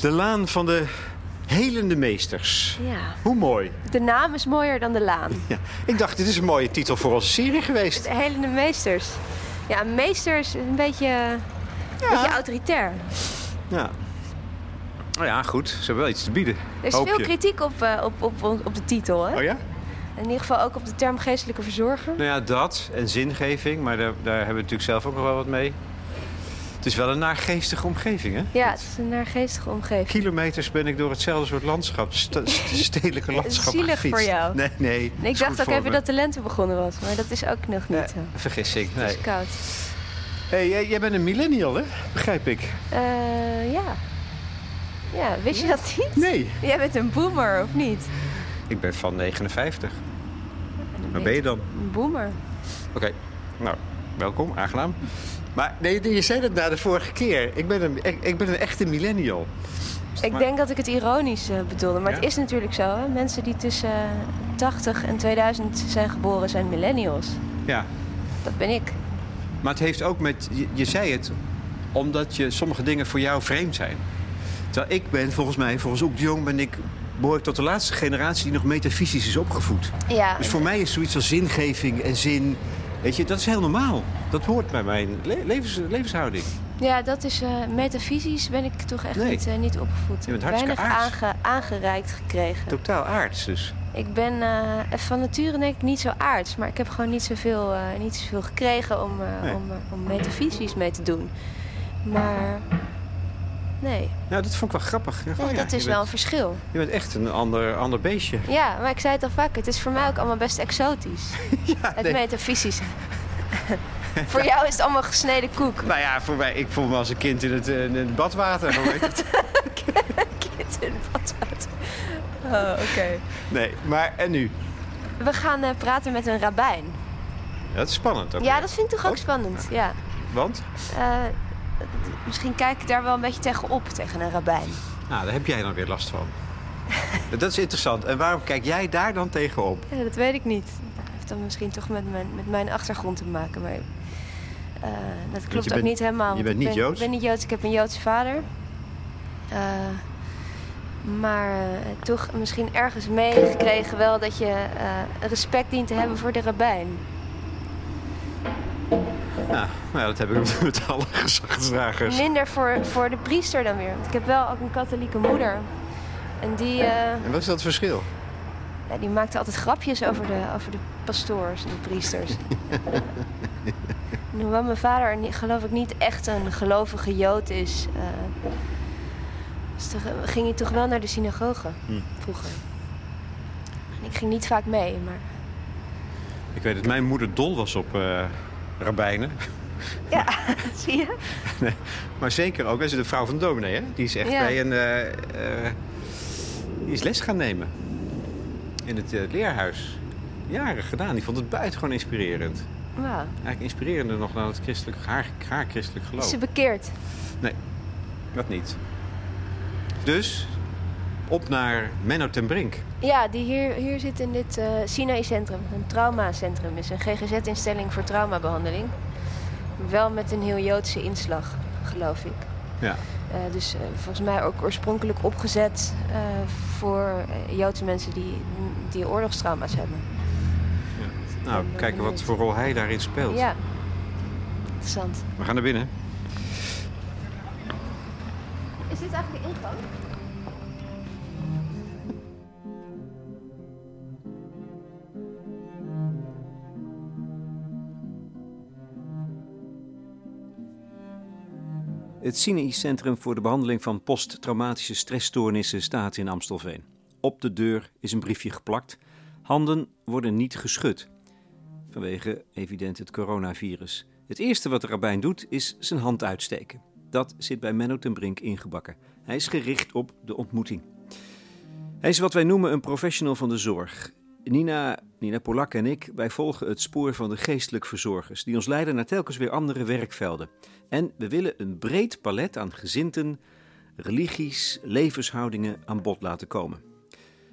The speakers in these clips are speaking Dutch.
De laan van de helende meesters. Ja. Hoe mooi. De naam is mooier dan de laan. Ja. Ik dacht, dit is een mooie titel voor onze serie geweest. De helende meesters. Ja, meester is een beetje, een beetje autoritair. Ja. Nou ja, goed. Ze hebben wel iets te bieden. Er is veel kritiek op, eh, op, op, op de titel. Hè? Oh ja? In ieder geval ook op de term geestelijke verzorger. Nou ja, dat en zingeving. Maar daar, daar hebben we natuurlijk zelf ook nog wel wat mee. Het is wel een naargeestige omgeving, hè? Ja, het is een naargeestige omgeving. Kilometers ben ik door hetzelfde soort landschap, st- st- stedelijke landschap Zielig gefietst. voor jou. Nee, nee. Nee, ik dacht ook even me. dat de lente begonnen was, maar dat is ook nog niet zo. Vergissing, Het nee. is koud. hey, jij- jij bent een millennial, hè? Begrijp ik. Eh, ja. Ja, wist je dat niet? Nee. Jij bent een boomer, of niet? Ik ben van 59. Dan Waar ben je dan? Een boomer. Oké, nou, welkom, aangenaam. Maar nee, je zei dat na de vorige keer. Ik ben een, ik, ik ben een echte millennial. Ik Maar- denk dat ik het ironisch eh, bedoelde, maar het is natuurlijk zo. Hè? Mensen die tussen eh, 80 en 2000 zijn geboren zijn millennials. Ja, Dat ben ik. maar het heeft ook met... Je, je zei het omdat je sommige dingen voor jou vreemd zijn. Terwijl ik ben, volgens mij, volgens Oek de Jong... ben ik, behoor ik tot de laatste generatie die nog metafysisch is opgevoed. Ja, Dus voor mij is zoiets als zingeving en zin... Weet je, dat is heel normaal. Dat hoort bij mijn le- levens, levenshouding. ja dat is eh, metafysisch ben ik toch echt Nee. niet, eh, niet opgevoed. Je bent Weinig aange, aangereikt gekregen. Totaal aards dus. Ik ben eh, van nature denk ik niet zo aards, maar ik heb gewoon niet zoveel, niet zoveel gekregen om, Nee. om, om metafysisch mee te doen. Maar nee, Nou, dat vond ik wel grappig. Ja, nee oh ja, dat is wel een verschil. je bent echt een ander, ander beestje. Ja, maar ik zei het al vaak, het is voor mij ook allemaal best exotisch. Ja, Het nee. metafysische. voor jou is het allemaal gesneden koek. Nou ja, voor mij, ik voel me als een kind in het, eh, in het badwater. Hoe heet het? Kind in het badwater. Oh, oké. Nee, maar en nu? We gaan eh, praten met een rabbijn. Dat is spannend. ook Ja, dat vind ik toch ook Oh. spannend. Ja. Want? Eh, misschien kijk ik daar wel een beetje tegenop, tegen een rabbijn. Nou, daar heb jij dan weer last van. dat is interessant. En waarom kijk jij daar dan tegenop? Ja, dat weet ik niet. Dat heeft dan misschien toch met mijn, met mijn achtergrond te maken. Maar eh, dat klopt ook niet helemaal. je bent ik niet ben, Joods? Ik ben niet Joods, ik heb een Joodse vader. Eh, maar eh, toch misschien ergens meegekregen wel dat je respect dient te hebben voor de rabbijn. Nou, nou ja, dat heb ik met alle gezagsdragers. Minder voor, voor de priester dan weer. Want ik heb wel ook een katholieke moeder. En die, eh, En wat is dat verschil? ja, die maakte altijd grapjes over de, over de pastoors en de priesters. en hoewel mijn vader geloof ik niet echt een gelovige jood is, eh, toch- ging hij toch wel naar de synagoge Hm. vroeger. En ik ging niet vaak mee, maar Ik weet dat mijn moeder dol was op eh rabbijnen. ja, zie je? Maar zeker ook, dat is de vrouw van de dominee, hè? Die is echt Ja. bij een... eh, eh, die is les gaan nemen. In het eh, leerhuis. Jaren gedaan. Die vond het buitengewoon inspirerend. Wauw. Eigenlijk inspirerender nog dan het christelijk, haar, haar christelijk Is geloof. ze bekeerd? Dat niet. Dus, op naar Menno ten Brink. Ja, die hier, hier zit in dit eh Sinaï-centrum. Een traumacentrum is een GGZ-instelling voor traumabehandeling. Wel met een heel Joodse inslag, geloof ik. Ja. Eh, dus eh, volgens mij ook oorspronkelijk opgezet eh, voor Joodse mensen die, die oorlogstrauma's hebben. Nou, ben kijken wat voor rol hij daarin speelt. Ja, interessant. We gaan naar binnen. Is dit eigenlijk de ingang? Het Sinai-centrum voor de behandeling van posttraumatische stressstoornissen staat in Amstelveen. Op de deur is een briefje geplakt. Handen worden niet geschud. Vanwege evident het coronavirus. Het eerste wat de rabbijn doet is zijn hand uitsteken. Dat zit bij Menno ten Brink ingebakken. Hij is gericht op de ontmoeting. Hij is wat wij noemen een professional van de zorg. Nina, Nina Polak en ik, wij volgen het spoor van de geestelijk verzorgers... die ons leiden naar telkens weer andere werkvelden. En we willen een breed palet aan gezinten, religies, levenshoudingen aan bod laten komen.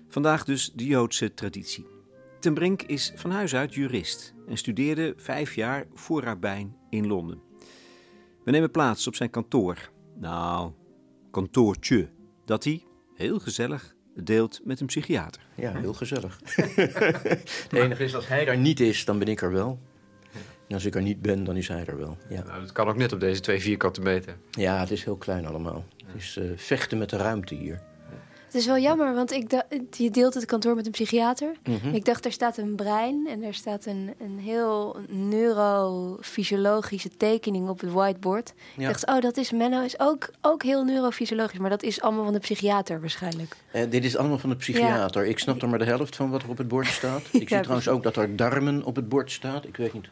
Vandaag dus de Joodse traditie. Ten Brink is van huis uit jurist en studeerde vijf jaar voor rabbijn in Londen. We nemen plaats op zijn kantoor. Nou, kantoortje. dat hij, heel gezellig, deelt met een psychiater. Ja, heel gezellig. Het enige is, als hij er niet is, dan ben ik er wel. En als ik er niet ben, dan is hij er wel. Ja, Nou, dat kan ook net op deze twee vierkante meter. ja het is heel klein allemaal. Het is eh, vechten met de ruimte hier. Het is wel jammer, want ik dacht, je deelt het kantoor met een psychiater. Mhm. Ik dacht, er staat een brein en er staat een, een heel neurofysiologische tekening op het whiteboard. Ja. Ik dacht, oh, dat is Menno, is ook, ook heel neurofysiologisch, maar dat is allemaal van de psychiater waarschijnlijk. Eh, dit is allemaal van de psychiater. Ik snap er maar de helft van wat er op het bord staat. Ik zie trouwens ook dat er darmen op het bord staat. Ik weet niet.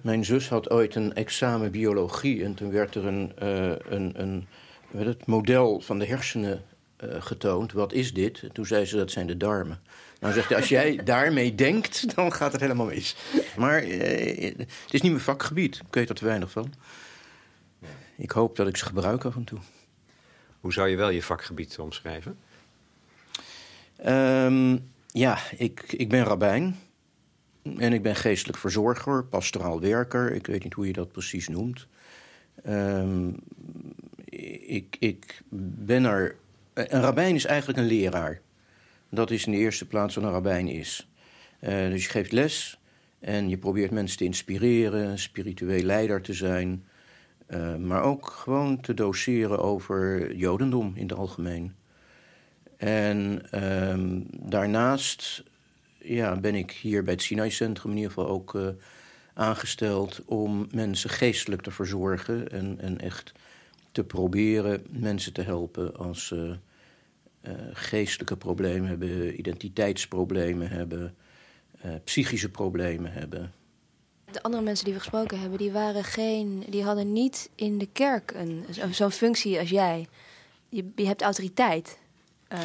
Mijn zus had ooit een examen biologie en toen werd er een, eh, een, een het, model van de hersenen getoond. Wat is dit? En toen zei ze dat zijn de darmen. Nou zegt hij, als jij daarmee denkt, dan gaat het helemaal mis. Maar eh, het is niet mijn vakgebied. Ik weet er te weinig van. Ik hoop dat ik ze gebruik af en toe. Hoe zou je wel je vakgebied omschrijven? Ehm, ja, ik, ik ben rabbijn. En ik ben geestelijk verzorger, pastoraal werker. Ik weet niet hoe je dat precies noemt. Ehm, ik, ik ben er. Een rabbijn is eigenlijk een leraar. Dat is in de eerste plaats wat een rabbijn is. Eh, dus je geeft les en je probeert mensen te inspireren, spiritueel leider te zijn. eh, maar ook gewoon te doseren over Jodendom in het algemeen. En ehm, daarnaast ja, ben ik hier bij het Sinai Centrum in ieder geval ook eh, aangesteld om mensen geestelijk te verzorgen en, en echt te proberen mensen te helpen als ze eh, geestelijke problemen hebben, identiteitsproblemen hebben, eh, psychische problemen hebben. De andere mensen die we gesproken hebben, die waren geen, die hadden niet in de kerk een, zo- zo'n functie als jij. Je, je hebt autoriteit. Eh,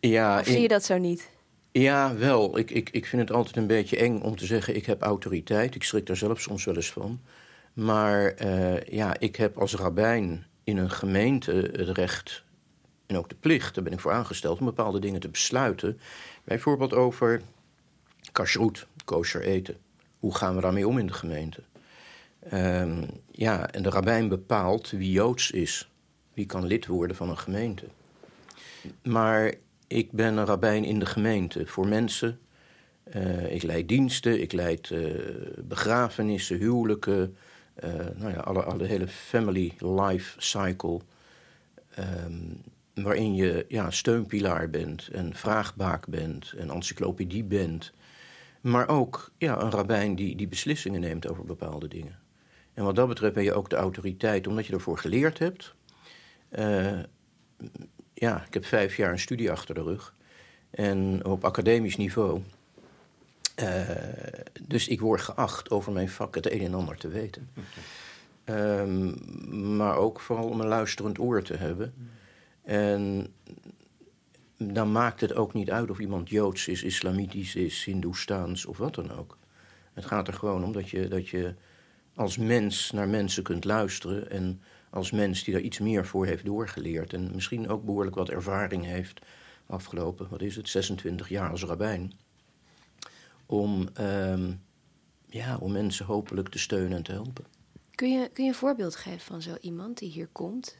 Ja, of zie in- je dat zo niet? Ja, wel. Ik, ik, ik vind het altijd een beetje eng om te zeggen: ik heb autoriteit. Ik schrik daar zelf soms wel eens van. Maar eh, ja, ik heb als rabbijn in een gemeente het recht en ook de plicht, daar ben ik voor aangesteld, om bepaalde dingen te besluiten. Bijvoorbeeld over kashrut, kosher eten. Hoe gaan we daarmee om in de gemeente? Ehm, ja, en de rabbijn bepaalt wie joods is. Wie kan lid worden van een gemeente. Maar ik ben een rabbijn in de gemeente voor mensen. Eh, ik leid diensten, ik leid eh, begrafenissen, huwelijken. Eh, nou ja, alle, alle hele family life cycle. ehm, waarin je ja, steunpilaar bent en vraagbaak bent en encyclopedie bent. Maar ook ja, een rabbijn die, die beslissingen neemt over bepaalde dingen. En wat dat betreft ben je ook de autoriteit, omdat je ervoor geleerd hebt. Eh, ja, ik heb vijf jaar een studie achter de rug. En op academisch niveau. Eh, dus ik word geacht over mijn vak het een en ander te weten. Ehm, maar ook vooral om een luisterend oor te hebben. En dan maakt het ook niet uit of iemand joods is, islamitisch is, hindoestaans of wat dan ook. Het gaat er gewoon om dat je, dat je als mens naar mensen kunt luisteren. En als mens die daar iets meer voor heeft doorgeleerd. En misschien ook behoorlijk wat ervaring heeft afgelopen, wat is het, 26 jaar als rabbijn. Om, ehm, ja, om mensen hopelijk te steunen en te helpen. Kun je, kun je een voorbeeld geven van zo iemand die hier komt?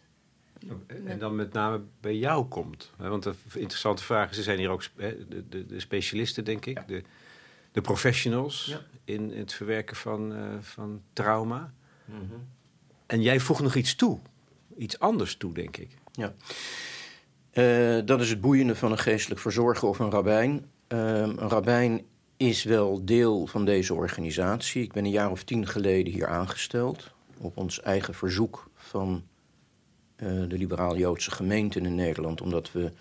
En dan met name bij jou komt. Hè, Want de interessante vraag is, er zijn hier ook de, de, de specialisten, denk ik. De, de professionals Ja. in het verwerken van, eh, van trauma. En jij voegt nog iets toe. Iets anders toe, denk ik. Ja. Eh, dat is het boeiende van een geestelijk verzorger of een rabbijn. Ehm, een rabbijn is wel deel van deze organisatie. Ik ben een jaar of tien geleden hier aangesteld. Op ons eigen verzoek van eh, de liberaal-Joodse gemeenten in Nederland. Omdat we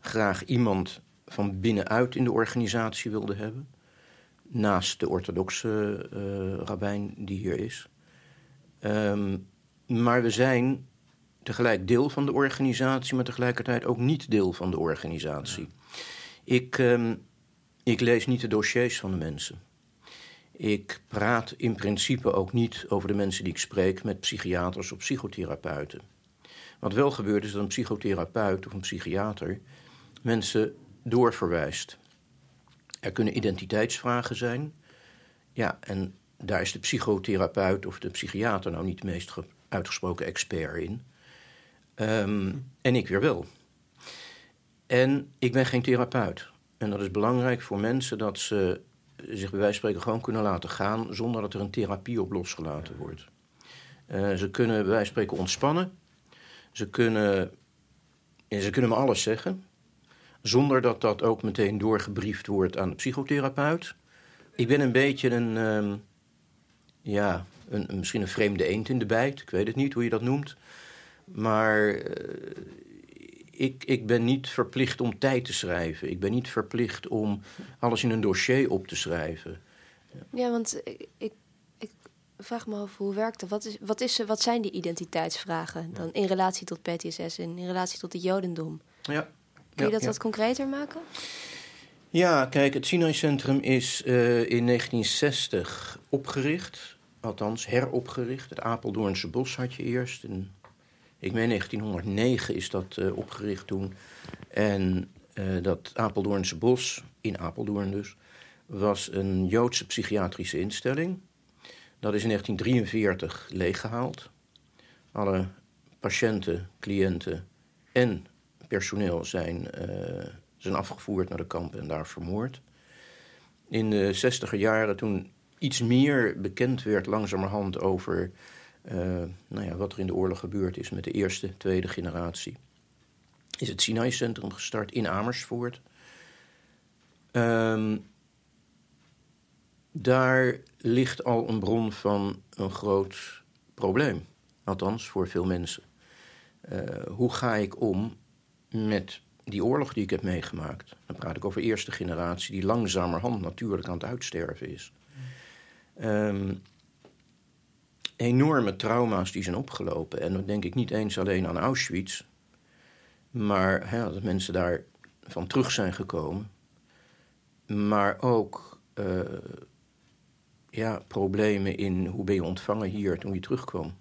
graag iemand van binnenuit in de organisatie wilden hebben. Naast de orthodoxe eh rabbijn die hier is. Ehm, maar we zijn tegelijk deel van de organisatie, maar tegelijkertijd ook niet deel van de organisatie. Ik, ehm, ik lees niet de dossiers van de mensen. Ik praat in principe ook niet over de mensen die ik spreek met psychiaters of psychotherapeuten. Wat wel gebeurt is dat een psychotherapeut of een psychiater mensen doorverwijst. Er kunnen identiteitsvragen zijn. Ja, en daar is de psychotherapeut of de psychiater nou niet de meest ge- uitgesproken expert in. Ehm, en ik weer wel. En ik ben geen therapeut. En dat is belangrijk voor mensen dat ze zich bij wijze van spreken gewoon kunnen laten gaan zonder dat er een therapie op losgelaten wordt. Uh, ze kunnen bij wijze van spreken ontspannen. Ze kunnen, en ze kunnen me alles zeggen. Zonder dat dat ook meteen doorgebriefd wordt aan de psychotherapeut. Ik ben een beetje een, ehm, ja, een, misschien een vreemde eend in de bijt. Ik weet het niet hoe je dat noemt. Maar uh, ik, ik ben niet verplicht om tijd te schrijven. Ik ben niet verplicht om alles in een dossier op te schrijven. Ja, want ik, ik, ik vraag me af hoe werkt dat? Wat, is, wat, is, wat zijn die identiteitsvragen dan in relatie tot PTSS en in relatie tot het Jodendom? Ja. Kun je dat wat concreter maken? Ja, kijk, het Sinai-centrum is uh, in 1960 opgericht. Althans, heropgericht. Het Apeldoornse bos had je eerst. In, ik meen 1909 is dat uh, opgericht toen. En uh, dat Apeldoornse bos, in Apeldoorn dus, was een Joodse psychiatrische instelling. Dat is in 1943 leeggehaald. Alle patiënten, cliënten en personeel zijn, uh, zijn afgevoerd naar de kampen en daar vermoord. In de zestiger jaren, toen iets meer bekend werd langzamerhand over nou ja, wat er in de oorlog gebeurd is met de eerste, tweede generatie, is het Sinai-centrum gestart in Amersfoort. Um, daar ligt al een bron van een groot probleem. Althans, voor veel mensen. Uh, hoe ga ik om met die oorlog die ik heb meegemaakt? Dan praat ik over eerste generatie, die langzamerhand natuurlijk aan het uitsterven is. Um, enorme trauma's die zijn opgelopen. En dan denk ik niet eens alleen aan Auschwitz, maar dat mensen daar van terug zijn gekomen. Maar ook uh, ja, problemen in hoe ben je ontvangen hier toen je terugkwam.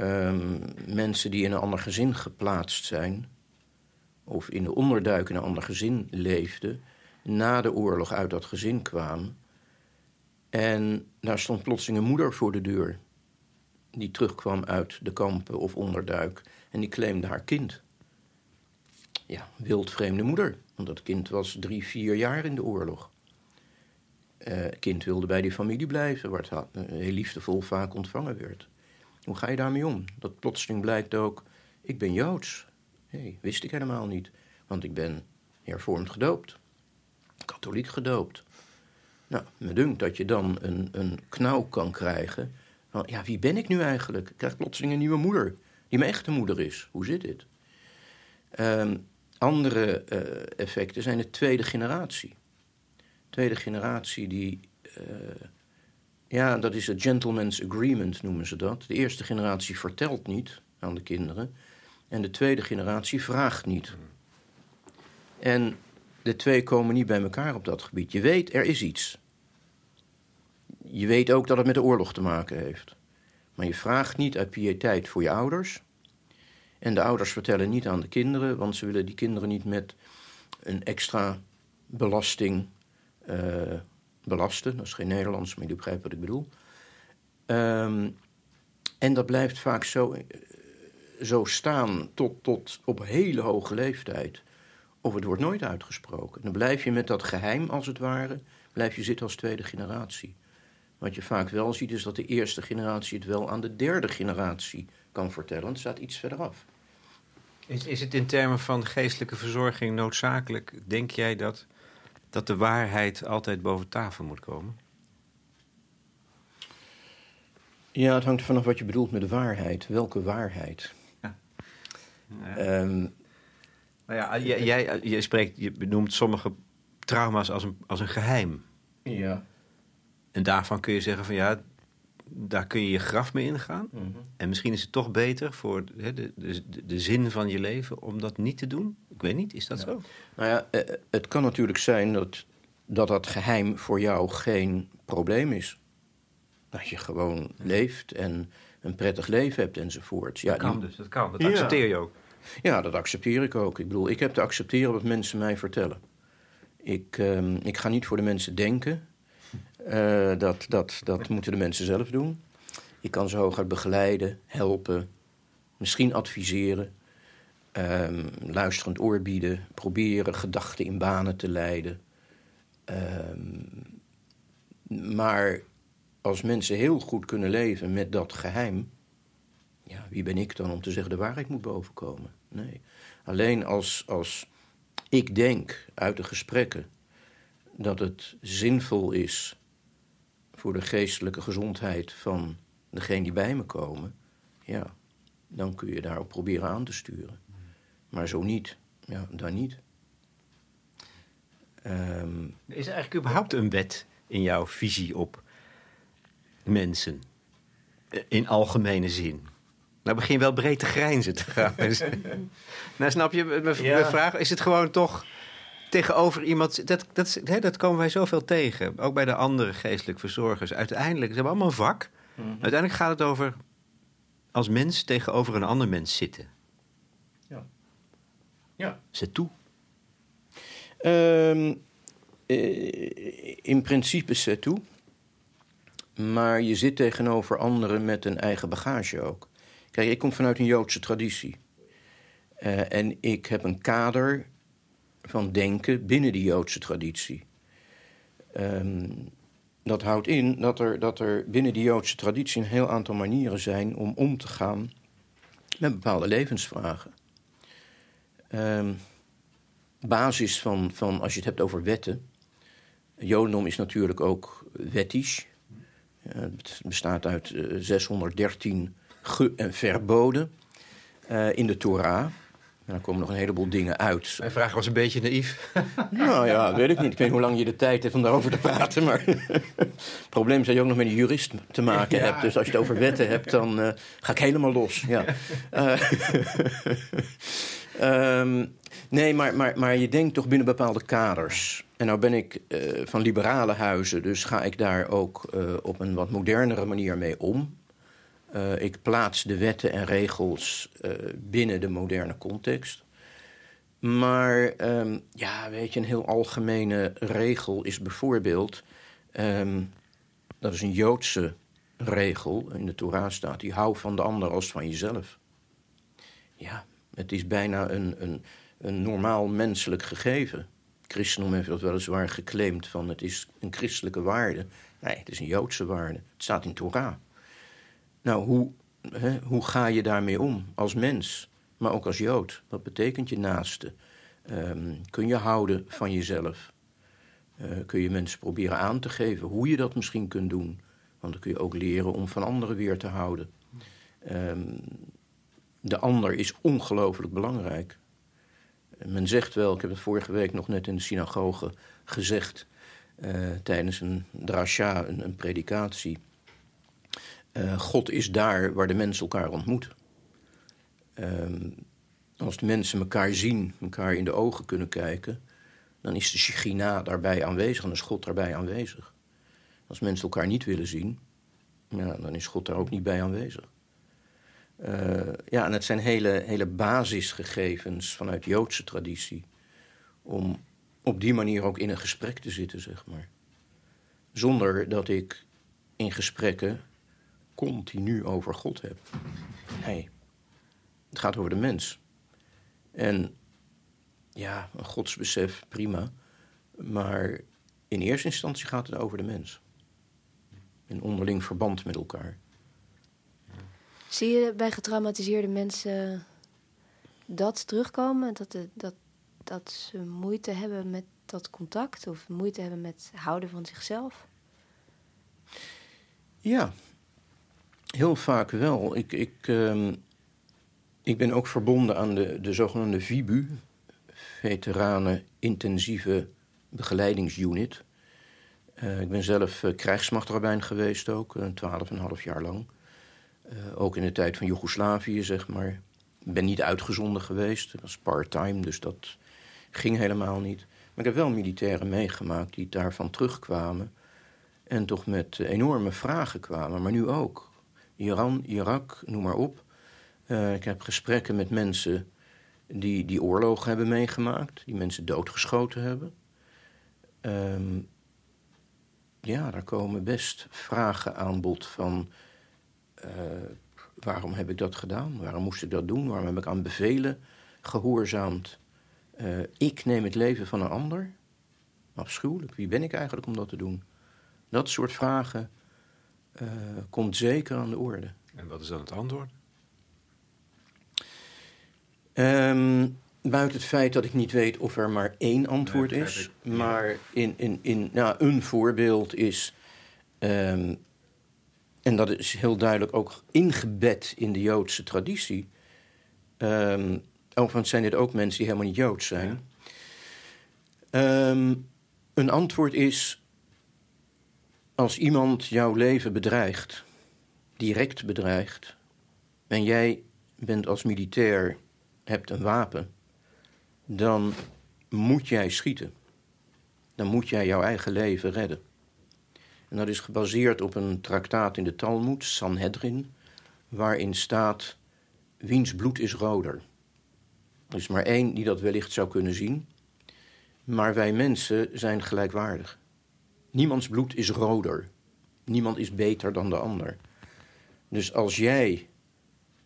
Um, mensen die in een ander gezin geplaatst zijn, of in de onderduik in een ander gezin leefden, na de oorlog uit dat gezin kwamen. En daar stond plotseling een moeder voor de deur, die terugkwam uit de kampen of onderduik, en die claimde haar kind. Ja, wildvreemde moeder, want dat kind was drie, vier jaar in de oorlog. Uh, kind wilde bij die familie blijven, waar het heel liefdevol vaak ontvangen werd. Hoe ga je daarmee om? Dat plotseling blijkt ook, ik ben Joods. hey, wist ik helemaal niet, want ik ben hervormd gedoopt. Katholiek gedoopt. Nou, me dunkt dat je dan een, een knauw kan krijgen. Van, ja, wie ben ik nu eigenlijk? Ik krijg plotseling een nieuwe moeder, die mijn echte moeder is. Hoe zit dit? Um, andere uh, effecten zijn de tweede generatie. Tweede generatie die... Uh, ja, dat is het gentleman's agreement, noemen ze dat. De eerste generatie vertelt niet aan de kinderen. En de tweede generatie vraagt niet. En de twee komen niet bij elkaar op dat gebied. Je weet, er is iets. Je weet ook dat het met de oorlog te maken heeft. Maar je vraagt niet uit piëteit voor je ouders. En de ouders vertellen niet aan de kinderen, want ze willen die kinderen niet met een extra belasting uh, belasten. Dat is geen Nederlands, maar je begrijpt wat ik bedoel. Um, en dat blijft vaak zo, zo staan tot, tot op hele hoge leeftijd. Of het wordt nooit uitgesproken. Dan blijf je met dat geheim, als het ware, blijf je zitten als tweede generatie. Wat je vaak wel ziet, is dat de eerste generatie het wel aan de derde generatie kan vertellen. Het staat iets verderaf. Is, is het in termen van geestelijke verzorging noodzakelijk, denk jij, dat, dat de waarheid altijd boven tafel moet komen? Ja, het hangt vanaf wat je bedoelt met waarheid. Welke waarheid? Ja. Ja. Um, nou ja, jij, jij, je, spreekt, je benoemt sommige trauma's als een, als een geheim. Ja. En daarvan kun je zeggen van ja, daar kun je je graf mee ingaan. Mm -hmm. En misschien is het toch beter voor de, de, de, de, zin van je leven om dat niet te doen. Ik weet niet, is dat ja. zo? Nou ja, het kan natuurlijk zijn dat, dat dat geheim voor jou geen probleem is. Dat je gewoon leeft en een prettig leven hebt enzovoort. Ja, dat kan dus, dat kan. Dat accepteer je ook. Ja, dat accepteer ik ook. Ik bedoel, ik heb te accepteren wat mensen mij vertellen. Ik, um, ik ga niet voor de mensen denken. Uh, dat, dat, dat moeten de mensen zelf doen. Ik kan ze hooguit begeleiden, helpen. Misschien adviseren, um, luisterend oor bieden, proberen gedachten in banen te leiden. Um, maar als mensen heel goed kunnen leven met dat geheim, ja, wie ben ik dan om te zeggen de waarheid moet bovenkomen? Nee. Alleen als, als ik denk uit de gesprekken dat het zinvol is voor de geestelijke gezondheid van degene die bij me komen, ja, dan kun je daarop proberen aan te sturen. Maar zo niet, ja, dan niet. Um, is er eigenlijk überhaupt een wet in jouw visie op mensen? In algemene zin. Nou begin wel breed te grijnzen trouwens. nou snap je, mijn vraag is het gewoon toch tegenover iemand. Dat, dat, hè, dat komen wij zoveel tegen. Ook bij de andere geestelijk verzorgers. Uiteindelijk, ze hebben allemaal een vak. Mhm. Uiteindelijk gaat het over als mens tegenover een ander mens zitten. Ja. Ja. Zet toe. Um, in principe zet toe. Maar je zit tegenover anderen met een eigen bagage ook. Kijk, ik kom vanuit een Joodse traditie. Uh, en ik heb een kader van denken binnen die Joodse traditie. Um, dat houdt in dat er, dat er binnen die Joodse traditie een heel aantal manieren zijn om om te gaan met bepaalde levensvragen. Um, basis van, van, als je het hebt over wetten. Jodendom is natuurlijk ook wettisch. het bestaat uit uh, 613 ge- en verboden uh, in de Torah. En dan komen nog een heleboel dingen uit. Mijn vraag was een beetje naïef. nou ja, weet ik niet. Ik weet niet hoe lang je de tijd hebt om daarover te praten. Maar het probleem is dat je ook nog met een jurist te maken hebt. Dus als je het over wetten hebt, dan uh, ga ik helemaal los. Ja. Uh, um, nee, maar, maar, maar je denkt toch binnen bepaalde kaders. En nou ben ik uh, van liberale huizen, dus ga ik daar ook op een wat modernere manier mee om. Uh, ik plaats de wetten en regels uh, binnen de moderne context. Maar um, ja, weet je, een heel algemene regel is bijvoorbeeld. Um, dat is een Joodse regel, in de Torah staat, die hou van de ander als van jezelf. Ja, het is bijna een, een, een normaal menselijk gegeven. Christendom heeft dat weliswaar geclaimd van het is een christelijke waarde. Nee, het is een Joodse waarde. Het staat in Torah. Nou, hoe, hè, hoe ga je daarmee om als mens, maar ook als Jood? Wat betekent je naaste? Um, kun je houden van jezelf? Uh, kun je mensen proberen aan te geven hoe je dat misschien kunt doen? Want dan kun je ook leren om van anderen weer te houden. Um, de ander is ongelooflijk belangrijk. Men zegt wel, ik heb het vorige week nog net in de synagoge gezegd, uh, tijdens een drasha, een, een predikatie. Uh, God is daar waar de mensen elkaar ontmoeten. Um, als de mensen elkaar zien, elkaar in de ogen kunnen kijken, dan is de Shechina daarbij aanwezig en is God daarbij aanwezig. Als mensen elkaar niet willen zien, ja, dan is God daar ook niet bij aanwezig. Uh, ja, en het zijn hele, hele basisgegevens vanuit Joodse traditie. Om op die manier ook in een gesprek te zitten, zeg maar. Zonder dat ik in gesprekken continu over God heb. Nee, het gaat over de mens. En ja, een godsbesef, prima. Maar in eerste instantie gaat het over de mens. In onderling verband met elkaar. Zie je bij getraumatiseerde mensen dat terugkomen? Dat, de, dat, dat ze moeite hebben met dat contact of moeite hebben met houden van zichzelf? Ja, Heel vaak wel. Ik, ik, uh, ik ben ook verbonden aan de, de zogenaamde VIBU, Veteranen Intensieve Begeleidingsunit. Uh, ik ben zelf uh, krijgsmachtrabijn geweest ook, uh, twaalf en een half jaar lang. ook in de tijd van Joegoslavië, zeg maar. Ik ben niet uitgezonden geweest, dat was part-time, dus dat ging helemaal niet. Maar ik heb wel militairen meegemaakt die daarvan terugkwamen... en toch met enorme vragen kwamen, maar nu ook. Iran, Irak, noem maar op. Uh, ik heb gesprekken met mensen die die oorlog hebben meegemaakt, die mensen doodgeschoten hebben. Um, ja, daar komen best vragen aan bod van. Uh, waarom heb ik dat gedaan? Waarom moest ik dat doen? Waarom heb ik aan bevelen gehoorzaamd? Uh, ik neem het leven van een ander. Afschuwelijk. Wie ben ik eigenlijk om dat te doen? Dat soort vragen uh, komt zeker aan de orde. En wat is dan het antwoord? Um, buiten het feit dat ik niet weet of er maar één antwoord is. Maar in, in, in, nou, een voorbeeld is. Um, en dat is heel duidelijk ook ingebed in de Joodse traditie. Um, overigens zijn dit ook mensen die helemaal niet Joods zijn. Um, een antwoord is: als iemand jouw leven bedreigt, direct bedreigt, en jij bent als militair, hebt een wapen, dan moet jij schieten. Dan moet jij jouw eigen leven redden. En dat is gebaseerd op een traktaat in de Talmud, Sanhedrin, waarin staat: wiens bloed is roder. Er is maar één die dat wellicht zou kunnen zien. Maar wij mensen zijn gelijkwaardig. Niemands bloed is roder. Niemand is beter dan de ander. Dus als jij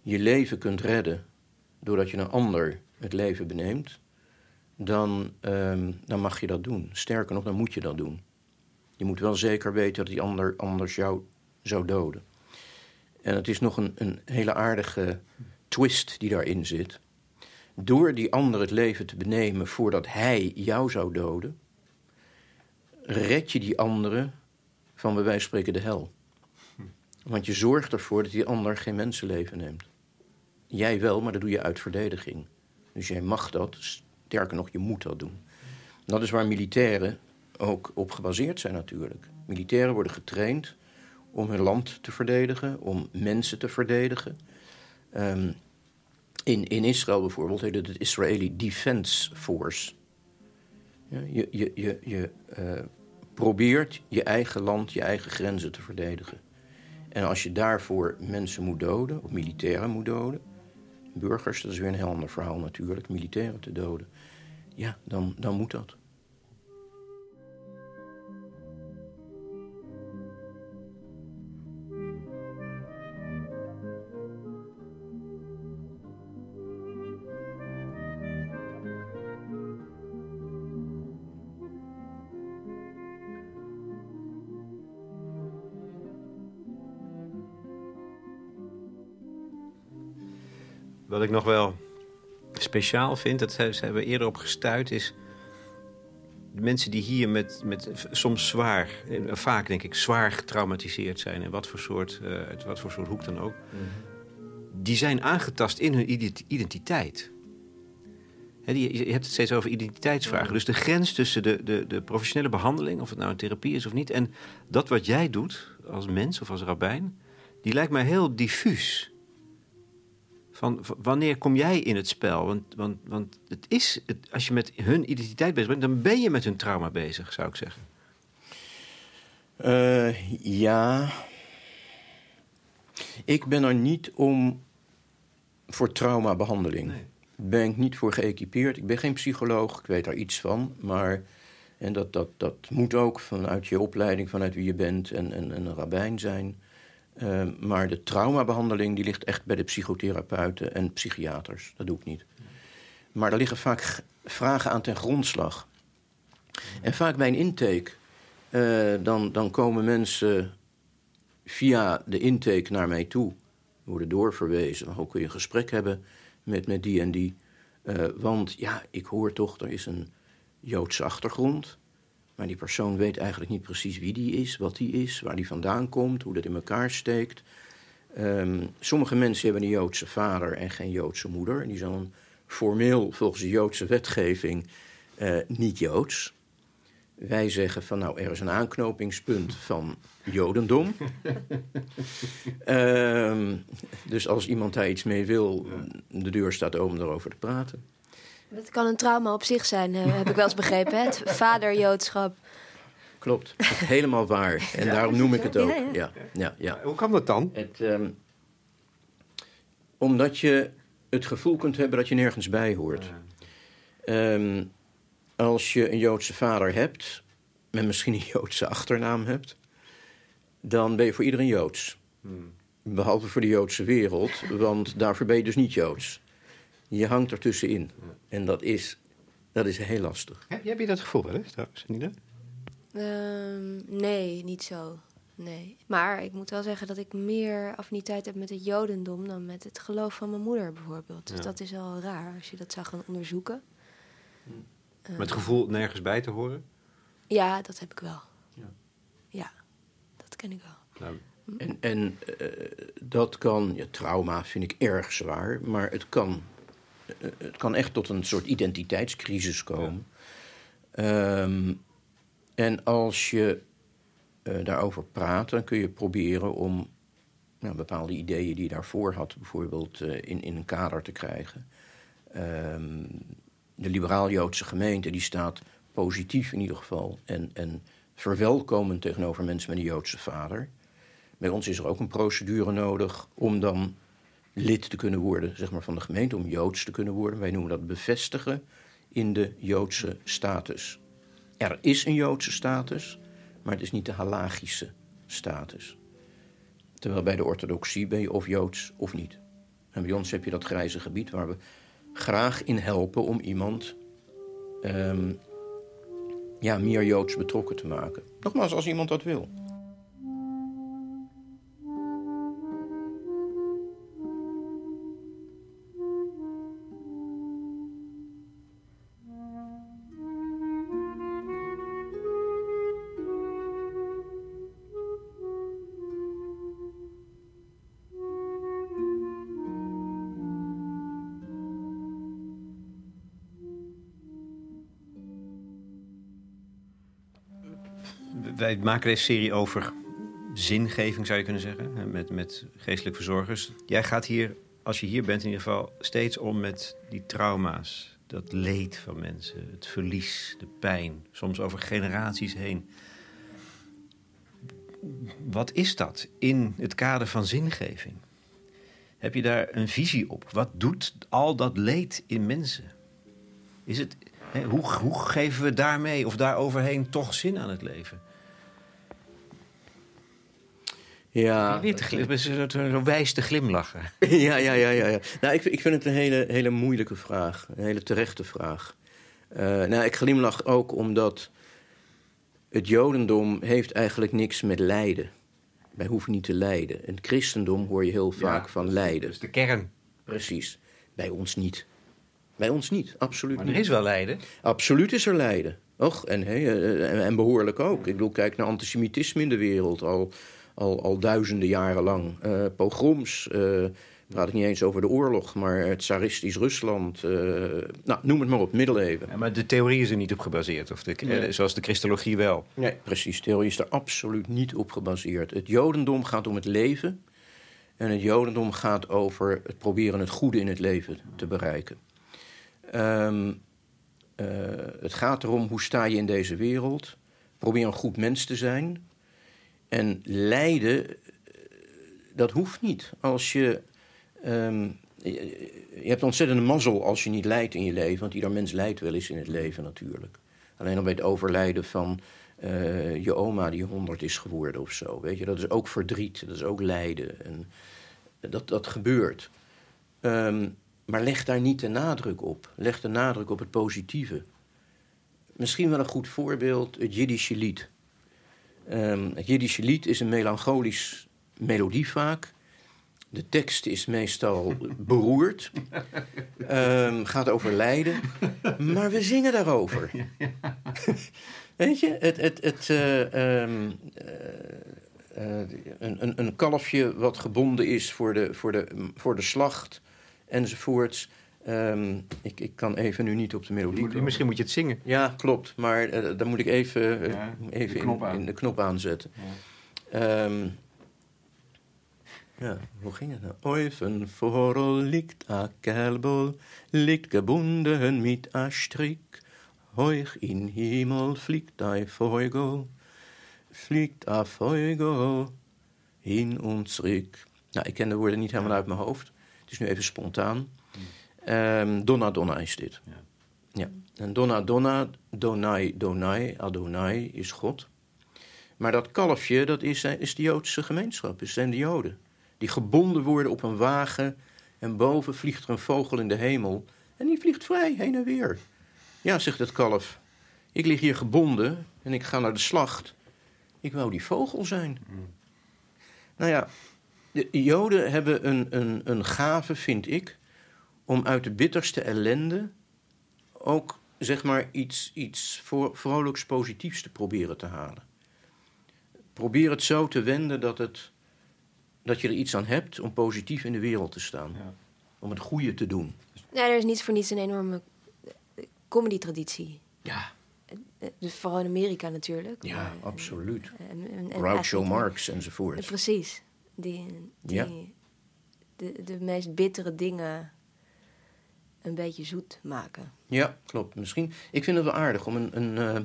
je leven kunt redden doordat je een ander het leven beneemt, dan, um, dan mag je dat doen. Sterker nog, dan moet je dat doen. Je moet wel zeker weten dat die ander anders jou zou doden. En het is nog een, een hele aardige twist die daarin zit. Door die ander het leven te benemen voordat hij jou zou doden, red je die andere van bij wijze van spreken de hel. Want je zorgt ervoor dat die ander geen mensenleven neemt. Jij wel, maar dat doe je uit verdediging. Dus jij mag dat, sterker nog, je moet dat doen. Dat is waar militairen ook op gebaseerd zijn natuurlijk. Militairen worden getraind om hun land te verdedigen, om mensen te verdedigen. Um, in, in Israël bijvoorbeeld heet het het Israeli Defense Force. Ja, je je, je, je uh, probeert je eigen land, je eigen grenzen te verdedigen. En als je daarvoor mensen moet doden, of militairen moet doden, burgers, dat is weer een heel ander verhaal natuurlijk, militairen te doden, ja, dan, dan moet dat. Wat ik nog wel speciaal vind, dat ze hebben eerder op gestuurd, is mensen die hier met, met soms zwaar, vaak denk ik zwaar getraumatiseerd zijn, in wat voor soort, uh, wat voor soort hoek dan ook, mm -hmm. die zijn aangetast in hun identiteit. He, die, je hebt het steeds over identiteitsvragen. Dus de grens tussen de, de, de professionele behandeling, of het nou een therapie is of niet, en dat wat jij doet als mens of als rabbijn, die lijkt mij heel diffuus. Van, wanneer kom jij in het spel? Want, want, want het is, het, als je met hun identiteit bezig bent, dan ben je met hun trauma bezig, zou ik zeggen. Uh, ja. Ik ben er niet om voor traumabehandeling. Nee. Ben ik niet voor geëquipeerd. Ik ben geen psycholoog, ik weet daar iets van. Maar, en dat, dat, dat moet ook vanuit je opleiding, vanuit wie je bent en, en, en een rabbijn zijn. Uh, maar de traumabehandeling die ligt echt bij de psychotherapeuten en psychiaters. Dat doe ik niet. Maar er liggen vaak vragen aan ten grondslag. En vaak bij een intake, uh, dan, dan komen mensen via de intake naar mij toe. Worden doorverwezen. Hoe kun je een gesprek hebben met, met die en die? Uh, want ja, ik hoor toch, er is een Joodse achtergrond. Maar die persoon weet eigenlijk niet precies wie die is, wat die is, waar die vandaan komt, hoe dat in elkaar steekt. Um, sommige mensen hebben een Joodse vader en geen Joodse moeder. En die zijn dan formeel volgens de Joodse wetgeving uh, niet Joods. Wij zeggen van nou, er is een aanknopingspunt van Jodendom. um, dus als iemand daar iets mee wil, de deur staat open om erover te praten. Dat kan een trauma op zich zijn, heb ik wel eens begrepen. Het vaderjoodschap. Klopt, helemaal waar. En ja, daarom noem ik het ook. Ja, ja. ja, ja Hoe kan dat dan? Het, um, omdat je het gevoel kunt hebben dat je nergens bij hoort. Um, als je een Joodse vader hebt, en misschien een Joodse achternaam hebt, dan ben je voor iedereen Joods. Hmm. Behalve voor de Joodse wereld, want daarvoor ben je dus niet Joods. Je hangt ertussenin. En dat is, dat is heel lastig. Heb, heb je dat gevoel wel eens trouwens, Nina? Ehm, nee, niet zo. Nee. Maar ik moet wel zeggen dat ik meer affiniteit heb met het Jodendom dan met het geloof van mijn moeder bijvoorbeeld. Dus Ja. dat is al raar als je dat zou gaan onderzoeken. Met het gevoel nergens bij te horen? Ja, dat heb ik wel. Ja. Ja, dat ken ik wel. Nou, En, en eh, dat kan, ja, trauma vind ik erg zwaar, maar het kan, het kan echt tot een soort identiteitscrisis komen. Ehm, en als je eh, daarover praat, dan kun je proberen om nou, bepaalde ideeën die je daarvoor had, bijvoorbeeld eh, in, in een kader te krijgen. Ehm, de liberaal-Joodse gemeente die staat positief in ieder geval en, en verwelkomend tegenover mensen met een Joodse vader. Bij ons is er ook een procedure nodig om dan lid te kunnen worden zeg maar, van de gemeente, om Joods te kunnen worden. Wij noemen dat bevestigen in de Joodse status. Er is een Joodse status, maar het is niet de halagische status. Terwijl bij de orthodoxie ben je of Joods of niet. En bij ons heb je dat grijze gebied waar we graag in helpen om iemand ehm, ja, meer Joods betrokken te maken. Nogmaals, als iemand dat wil. Maken deze serie over zingeving, zou je kunnen zeggen. Met, met geestelijk verzorgers. Jij gaat hier, als je hier bent in ieder geval, steeds om met die trauma's. Dat leed van mensen, het verlies, de pijn. Soms over generaties heen. Wat is dat in het kader van zingeving? Heb je daar een visie op? Wat doet al dat leed in mensen? Is het, hoe, hoe geven we daarmee of daaroverheen toch zin aan het leven? Ja, Weer te glim- zo, wijs te glimlachen. ja, ja, ja, ja. ja. Nou, ik, ik vind het een hele, hele moeilijke vraag. Een hele terechte vraag. Eh, nou, ik glimlach ook omdat het Jodendom heeft eigenlijk niks met lijden. Wij hoeven niet te lijden. In het christendom hoor je heel vaak van lijden. Dat is de kern. Precies. Bij ons niet. Bij ons niet, absoluut Maar er niet. is wel lijden. Absoluut is er lijden. Och, en, hè, eh, en, en behoorlijk ook. Ik bedoel, kijk naar antisemitisme in de wereld al, al, al duizenden jaren lang. Eh, pogroms, eh praat ik niet eens over de oorlog, maar het tsaristisch Rusland. eh, nou, noem het maar op, middeleeuwen. Ja, maar de theorie is er niet op gebaseerd. Of de, Nee. zoals de christologie wel. Nee, precies. Theorie is er absoluut niet op gebaseerd. Het Jodendom gaat om het leven. En het Jodendom gaat over het proberen het goede in het leven te bereiken. Ehm, eh, het gaat erom hoe sta je in deze wereld. Probeer een goed mens te zijn. En lijden, eh, dat hoeft niet. Als je. ehm, je je hebt ontzettende mazzel als je niet lijdt in je leven. Want ieder mens lijdt wel eens in het leven natuurlijk. Alleen al bij het overlijden van eh, je oma die 100 is geworden of zo. Weet je, dat is ook verdriet, dat is ook lijden. En dat, dat gebeurt. Ehm, maar leg daar niet de nadruk op. Leg de nadruk op het positieve. Misschien wel een goed voorbeeld, het Jiddische lied. Ehm, het Jiddische lied is een melancholisch melodie vaak. De tekst is meestal beroerd. Ehm, gaat over lijden. Maar we zingen daarover. Weet je, het, het, het, een, een, een kalfje wat gebonden is voor de, voor de, voor de slacht enzovoorts. Ehm, ik, ik kan even nu niet op de melodie. Misschien moet je het zingen. Ja, klopt. Maar eh, dan moet ik even, eh, Ja, even de knop in, de knop aanzetten. Ehm, ja, hoe ging het nou? Oifen vooral ligt a kelbol, ligt gebunden mit a strik. Hoog in hemel fliegt a Vogel, fliegt a Vogel in ons rik. Nou, ik ken de woorden niet helemaal uit mijn hoofd. Het is nu even spontaan. Ehm, donna Donna is dit. Ja. Ja. En Donna Donna, Donai Donai, Adonai is God. Maar dat kalfje, dat is, is de Joodse gemeenschap, het zijn de Joden. Die gebonden worden op een wagen en boven vliegt er een vogel in de hemel. En die vliegt vrij heen en weer. Ja, zegt het kalf. Ik lig hier gebonden en ik ga naar de slacht. Ik wou die vogel zijn. Nou ja, de Joden hebben een, een, een gave, vind ik, om uit de bitterste ellende ook zeg maar iets, iets voor, vrolijks positiefs te proberen te halen. Probeer het zo te wenden dat, het, dat je er iets aan hebt om positief in de wereld te staan. Ja. Om het goede te doen. Ja, er is niet voor niets een enorme eh, comedy-traditie. Ja, Dus vooral in Amerika natuurlijk. ja maar, absoluut. En, en, en Groucho Marx enzovoort. Precies. Die, die, Ja. de, de meest bittere dingen een beetje zoet maken. Ja, klopt. Misschien, ik vind het wel aardig om een, een, eh,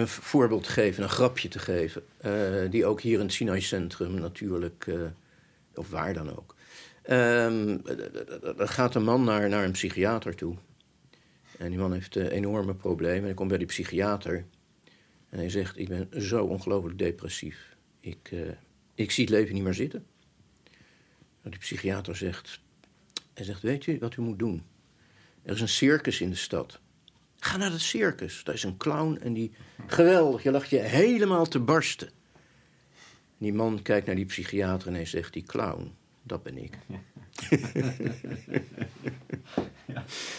een voorbeeld te geven, een grapje te geven. eh, die ook hier in het Sinai Centrum natuurlijk, eh, of waar dan ook. Ehm, er gaat een man naar, naar een psychiater toe. En die man heeft enorme problemen. En hij komt bij die psychiater. En hij zegt, ik ben zo ongelooflijk depressief. Ik, ik zie het leven niet meer zitten. En die psychiater zegt, hij zegt, weet u wat u moet doen? Er is een circus in de stad. Ga naar het circus. Daar is een clown en die... Geweldig, je lacht je helemaal te barsten. Die man kijkt naar die psychiater en hij zegt... Die clown, dat ben ik.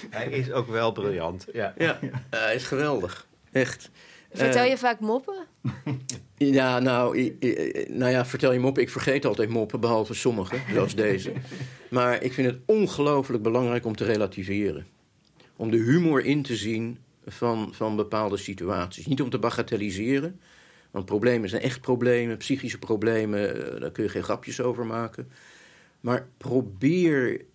Hij is ook wel briljant. Ja. Ja, hij is geweldig. Echt. Vertel Eh, je vaak moppen? Ja, nou, i- i- nou ja, vertel je moppen. Ik vergeet altijd moppen, behalve sommige, zoals deze. Maar ik vind het ongelooflijk belangrijk om te relativeren. Om de humor in te zien van, van bepaalde situaties. Niet om te bagatelliseren, want problemen zijn echt problemen. Psychische problemen, eh, daar kun je geen grapjes over maken. Maar probeer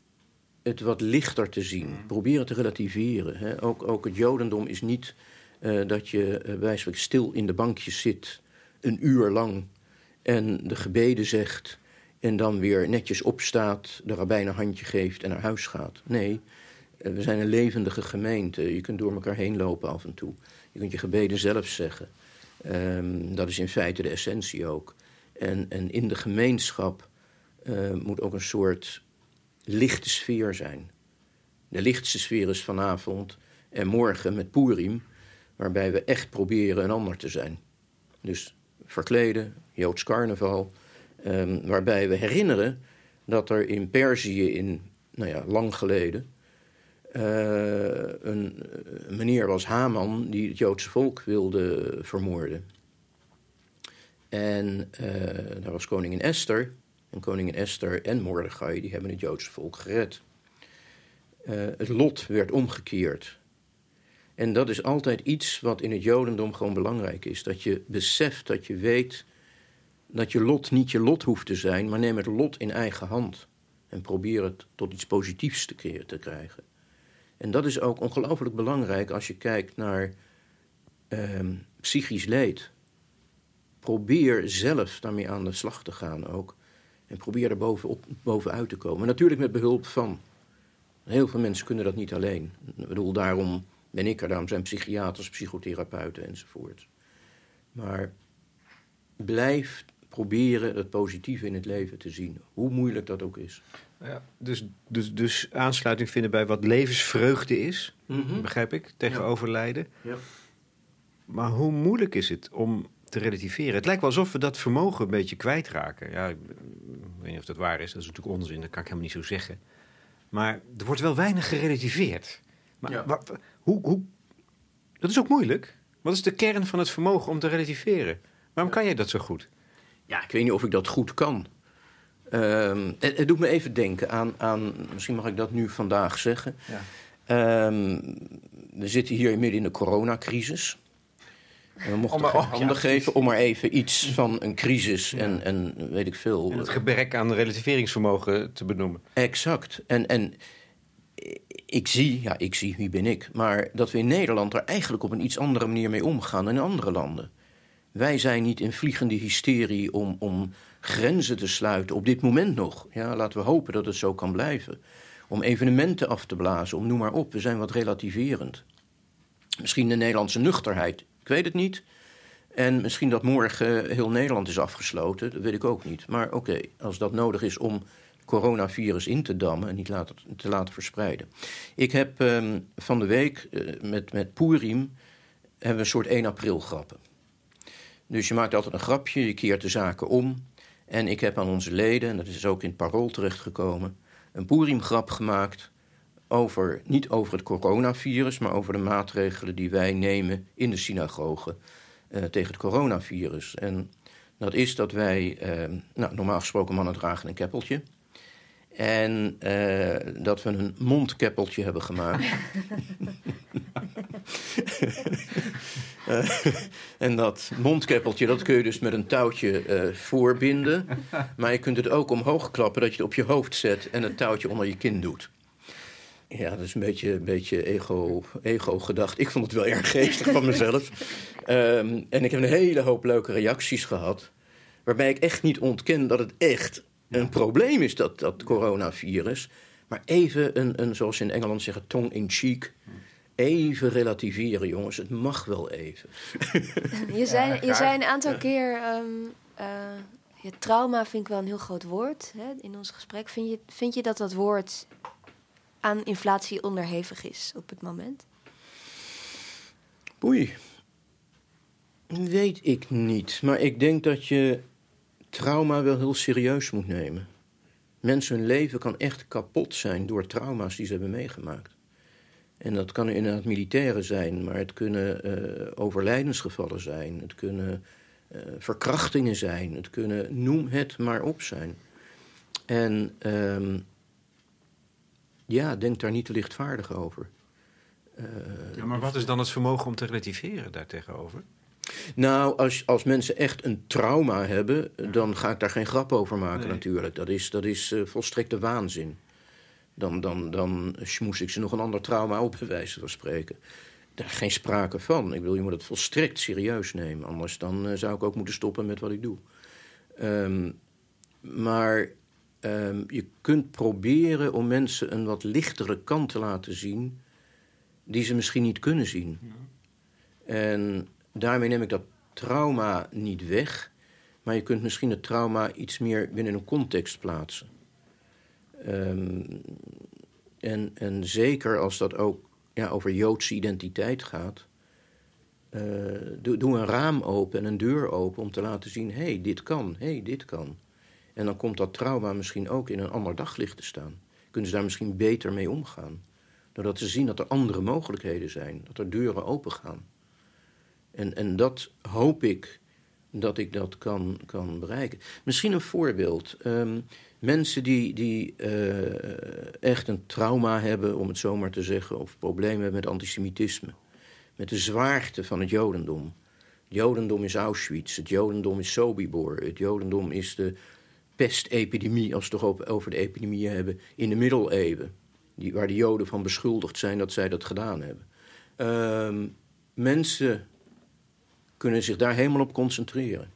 het wat lichter te zien. Probeer het te relativeren. Hè. Ook, ook het jodendom is niet eh, dat je uh, wijselijk stil in de bankjes zit... een uur lang en de gebeden zegt... en dan weer netjes opstaat, de rabbijn een handje geeft en naar huis gaat. Nee, eh, we zijn een levendige gemeente. Je kunt door elkaar heen lopen af en toe. Je kunt je gebeden zelf zeggen. Ehm, dat is in feite de essentie ook. En, en in de gemeenschap eh, moet ook een soort lichte sfeer zijn. De lichtste sfeer is vanavond en morgen met Purim, waarbij we echt proberen een ander te zijn. Dus verkleden, Joods carnaval, ehm, waarbij we herinneren dat er in Perzië in, nou ja, lang geleden, eh, een, een meneer was Haman die het Joodse volk wilde vermoorden. En eh, daar was koningin Esther. En koningin Esther en Mordechai die hebben het Joodse volk gered. Uh, het lot werd omgekeerd. En dat is altijd iets wat in het Jodendom gewoon belangrijk is. Dat je beseft, dat je weet dat je lot niet je lot hoeft te zijn, maar neem het lot in eigen hand. En probeer het tot iets positiefs te, te krijgen. En dat is ook ongelooflijk belangrijk als je kijkt naar uh, psychisch leed. Probeer zelf daarmee aan de slag te gaan ook. En probeer er bovenop, bovenuit te komen. Natuurlijk met behulp van. Heel veel mensen kunnen dat niet alleen. Ik bedoel, daarom ben ik er, daarom zijn psychiaters, psychotherapeuten enzovoort. Maar blijf proberen het positieve in het leven te zien, hoe moeilijk dat ook is. Ja, dus, dus, dus aansluiting vinden bij wat levensvreugde is, mm-hmm. begrijp ik, tegenover ja. lijden. Ja. Maar hoe moeilijk is het om te relativeren? Het lijkt wel alsof we dat vermogen een beetje kwijtraken. Ja, ik weet niet of dat waar is, dat is natuurlijk onzin, dat kan ik helemaal niet zo zeggen. Maar er wordt wel weinig gerelativeerd. Maar ja. waar, hoe, hoe, dat is ook moeilijk. Wat is de kern van het vermogen om te relativeren? Waarom kan jij dat zo goed? Ja, ik weet niet of ik dat goed kan. Um, het, het, doet me even denken aan, aan, misschien mag ik dat nu vandaag zeggen. Ja. Um, we zitten hier midden in de coronacrisis. En we mochten maar, oh, handen ja, geven om maar even iets van een crisis ja. en, en weet ik veel. En het gebrek aan relativeringsvermogen te benoemen. Exact. En, en ik zie, ja, ik zie, wie ben ik, maar dat we in Nederland er eigenlijk op een iets andere manier mee omgaan dan in andere landen. Wij zijn niet in vliegende hysterie om, om grenzen te sluiten, op dit moment nog. Ja, laten we hopen dat het zo kan blijven. Om evenementen af te blazen, om noem maar op. We zijn wat relativerend. Misschien de Nederlandse nuchterheid, ik weet het niet. En misschien dat morgen heel Nederland is afgesloten, dat weet ik ook niet. Maar oké, als dat nodig is om coronavirus in te dammen en niet te laten verspreiden. Ik heb ehm, van de week uh, met, met Purim hebben we een soort 1 april grappen. Dus je maakt altijd een grapje, je keert de zaken om. En ik heb aan onze leden, en dat is ook in het parool terechtgekomen, een Purim-grap gemaakt over, niet over het coronavirus, maar over de maatregelen die wij nemen in de synagoge uh, tegen het coronavirus. En dat is dat wij, uh, nou, normaal gesproken mannen dragen een keppeltje. En uh, dat we een mondkeppeltje hebben gemaakt. uh, en dat mondkeppeltje, dat kun je dus met een touwtje uh, voorbinden. Maar je kunt het ook omhoog klappen, dat je het op je hoofd zet en het touwtje onder je kin doet. Ja, dat is een beetje, een beetje ego, ego gedacht. Ik vond het wel erg geestig van mezelf. Um, en ik heb een hele hoop leuke reacties gehad. Waarbij ik echt niet ontken dat het echt een probleem is, dat, dat coronavirus. Maar even een, een, zoals ze in Engeland zeggen, tong in cheek. Even relativeren, jongens. Het mag wel even. Je zei, je zei een aantal keer... Um, uh, ja, trauma vind ik wel een heel groot woord hè, in ons gesprek. Vind je, vind je dat dat woord aan inflatie onderhevig is op het moment? Oei. Weet ik niet. Maar ik denk dat je trauma wel heel serieus moet nemen. Mensen hun leven kan echt kapot zijn door trauma's die ze hebben meegemaakt. En dat kan inderdaad militaire zijn, maar het kunnen uh, overlijdensgevallen zijn. Het kunnen uh, verkrachtingen zijn. Het kunnen, noem het maar op zijn. En um, ja, denk daar niet te lichtvaardig over. Uh, ja, maar wat is dan het vermogen om te relativeren daartegenover? Nou, als, als mensen echt een trauma hebben, dan ga ik daar geen grap over maken nee. natuurlijk. Dat is, dat is uh, volstrekte waanzin. Dan, dan, dan smoes ik ze nog een ander trauma op, bij wijze van spreken. Daar is geen sprake van. Ik wil, je moet het volstrekt serieus nemen. Anders dan, uh, zou ik ook moeten stoppen met wat ik doe. Um, maar um, je kunt proberen om mensen een wat lichtere kant te laten zien... die ze misschien niet kunnen zien. Ja. En daarmee neem ik dat trauma niet weg, maar je kunt misschien het trauma iets meer binnen een context plaatsen. Um, en, en zeker als dat ook ja, over Joodse identiteit gaat, uh, doe, doe, een raam open en een deur open om te laten zien: hé, hey, dit kan, hé, hey, dit kan. En dan komt dat trauma misschien ook in een ander daglicht te staan. Kunnen ze daar misschien beter mee omgaan. Doordat ze zien dat er andere mogelijkheden zijn, dat er deuren open gaan. En, en dat hoop ik dat ik dat kan, kan bereiken. Misschien een voorbeeld. Um, mensen die, die uh, echt een trauma hebben, om het zo maar te zeggen, of problemen hebben met antisemitisme. Met de zwaarte van het Jodendom. Het Jodendom is Auschwitz, het Jodendom is Sobibor, het Jodendom is de pestepidemie, als we het toch over de epidemieën hebben, in de middeleeuwen. Die, waar de Joden van beschuldigd zijn dat zij dat gedaan hebben. Um, mensen kunnen zich daar helemaal op concentreren.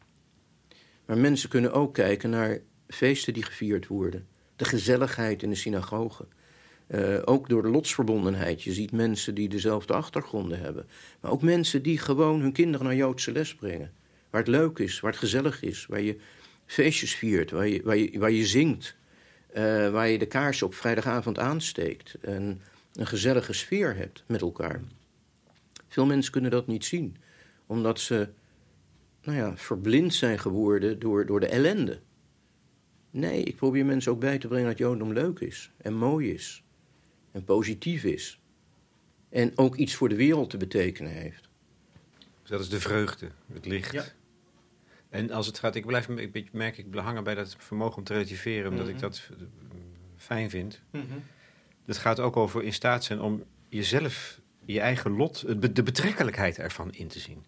Maar mensen kunnen ook kijken naar feesten die gevierd worden. De gezelligheid in de synagoge. Uh, ook door de lotsverbondenheid. Je ziet mensen die dezelfde achtergronden hebben. Maar ook mensen die gewoon hun kinderen naar Joodse les brengen. Waar het leuk is, waar het gezellig is. Waar je feestjes viert, waar je, waar je, waar je zingt. Uh, waar je de kaars op vrijdagavond aansteekt. En een gezellige sfeer hebt met elkaar. Veel mensen kunnen dat niet zien omdat ze nou ja, verblind zijn geworden door, door de ellende. Nee, ik probeer mensen ook bij te brengen dat Jodendom leuk is en mooi is en positief is. En ook iets voor de wereld te betekenen heeft. Dus dat is de vreugde, het licht. Ja. En als het gaat, ik blijf een beetje, merk ik, hangen bij dat vermogen om te relativeren, omdat mm -hmm. ik dat fijn vind. Mm -hmm. Het gaat ook over in staat zijn om jezelf, je eigen lot, de betrekkelijkheid ervan in te zien.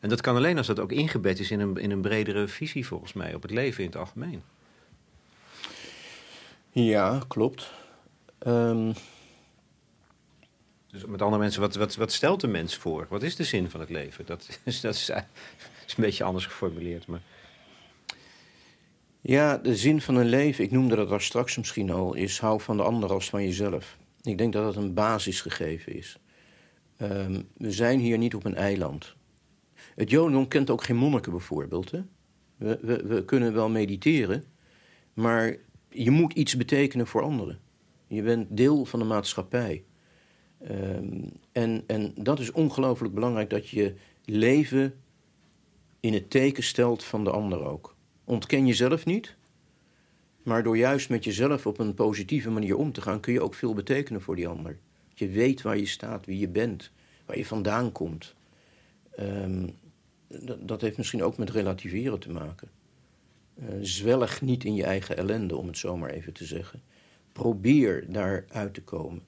En dat kan alleen als dat ook ingebed is in een, in een bredere visie, volgens mij, op het leven in het algemeen. Ja, klopt. Um... Dus met andere mensen, wat, wat, wat stelt de mens voor? Wat is de zin van het leven? Dat is, dat is, is een beetje anders geformuleerd. Maar... Ja, de zin van een leven, ik noemde dat daar straks misschien al, is hou van de ander als van jezelf. Ik denk dat dat een basisgegeven is. Um, we zijn hier niet op een eiland. Het Jodendom kent ook geen monniken bijvoorbeeld. Hè? We, we, we kunnen wel mediteren, maar je moet iets betekenen voor anderen. Je bent deel van de maatschappij. Ehm, en, en dat is ongelooflijk belangrijk dat je leven in het teken stelt van de ander ook. Ontken jezelf niet, maar door juist met jezelf op een positieve manier om te gaan, kun je ook veel betekenen voor die ander. Je weet waar je staat, wie je bent, waar je vandaan komt. Ehm, dat, dat, heeft misschien ook met relativeren te maken. Uh, zwelg niet in je eigen ellende, om het zo maar even te zeggen. Probeer daaruit te komen.